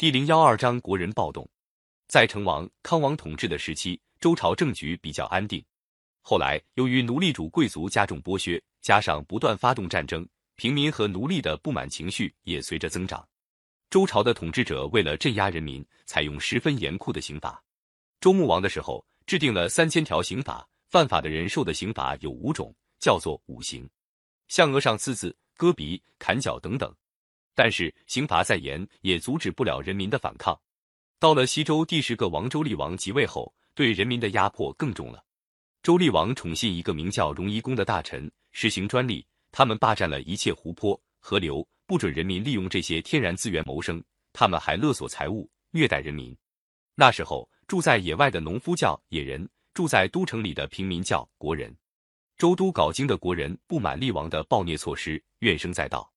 第零幺二章国人暴动。在成王、康王统治的时期，周朝政局比较安定。后来，由于奴隶主贵族加重剥削，加上不断发动战争，平民和奴隶的不满情绪也随着增长。周朝的统治者为了镇压人民，采用十分严酷的刑法。周穆王的时候，制定了三千条刑法，犯法的人受的刑罚有五种，叫做五刑，像额上刺字、割鼻、砍脚等等。但是刑罚再严，也阻止不了人民的反抗。到了西周第十个王周厉王即位后，对人民的压迫更重了。周厉王宠信一个名叫荣夷公的大臣，实行专利，他们霸占了一切湖泊、河流，不准人民利用这些天然资源谋生。他们还勒索财物，虐待人民。那时候，住在野外的农夫叫野人，住在都城里的平民叫国人。周都镐京的国人不满厉王的暴虐措施，怨声载道。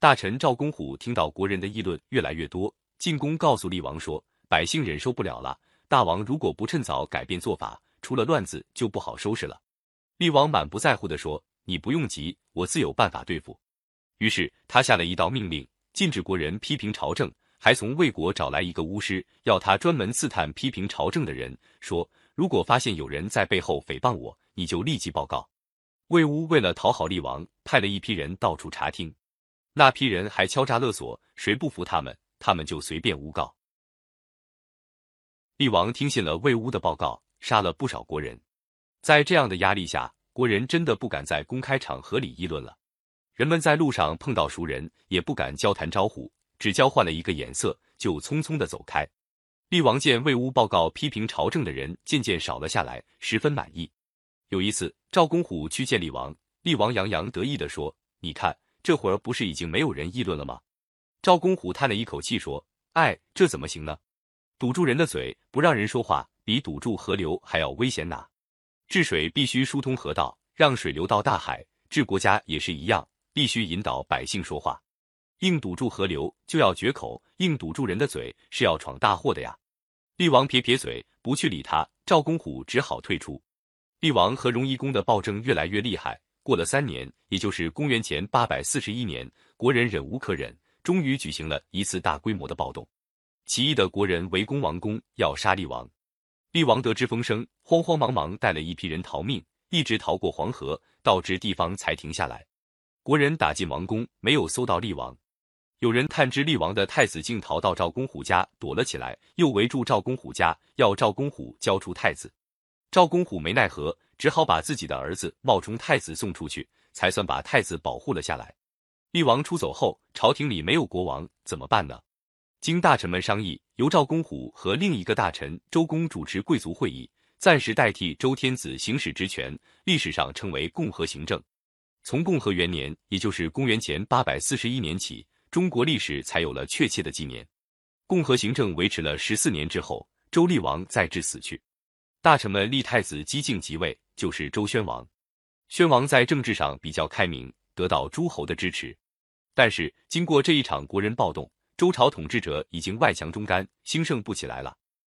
大臣赵公虎听到国人的议论越来越多，进宫告诉厉王说：“百姓忍受不了了，大王如果不趁早改变做法。”出了乱子就不好收拾了。厉王满不在乎地说：“你不用急，我自有办法对付。”于是他下了一道命令，禁止国人批评朝政，还从魏国找来一个巫师，要他专门刺探批评朝政的人，说：“如果发现有人在背后诽谤我，你就立即报告。”魏巫为了讨好厉王，派了一批人到处查听，那批人还敲诈勒索，谁不服他们，他们就随便诬告。厉王听信了魏巫的报告。杀了不少国人，在这样的压力下，国人真的不敢在公开场合里议论了。人们在路上碰到熟人，也不敢交谈招呼，只交换了一个眼色，就匆匆的走开。厉王见魏乌报告批评朝政的人渐渐少了下来，十分满意。有一次，赵公虎去见厉王，厉王洋洋得意的说：“你看，这会儿不是已经没有人议论了吗？”赵公虎叹了一口气说：“哎，这怎么行呢？堵住人的嘴，不让人说话。”比堵住河流还要危险呐！治水必须疏通河道，让水流到大海；治国家也是一样，必须引导百姓说话。硬堵住河流就要绝口，硬堵住人的嘴是要闯大祸的呀！厉王撇撇嘴，不去理他。赵公虎只好退出。厉王和荣夷公的暴政越来越厉害。过了三年，也就是公元前八百四十一年，国人忍无可忍，终于举行了一次大规模的暴动。起义的国人围攻王宫，要杀厉王。厉王得知风声，慌慌忙忙带了一批人逃命，一直逃过黄河，到至地方才停下来。国人打进王宫，没有搜到厉王。有人探知厉王的太子竟逃到赵公虎家躲了起来，又围住赵公虎家，要赵公虎交出太子。赵公虎没奈何，只好把自己的儿子冒充太子送出去，才算把太子保护了下来。厉王出走后，朝廷里没有国王，怎么办呢？经大臣们商议，由赵公虎和另一个大臣周公主持贵族会议，暂时代替周天子行使职权，历史上称为共和行政。从共和元年，也就是公元前八百四十一年起，中国历史才有了确切的纪年。共和行政维持了十四年之后，周厉王再至死去，大臣们立太子姬敬即位，就是周宣王。宣王在政治上比较开明，得到诸侯的支持。但是经过这一场国人暴动。周朝统治者已经外强中干，兴盛不起来了。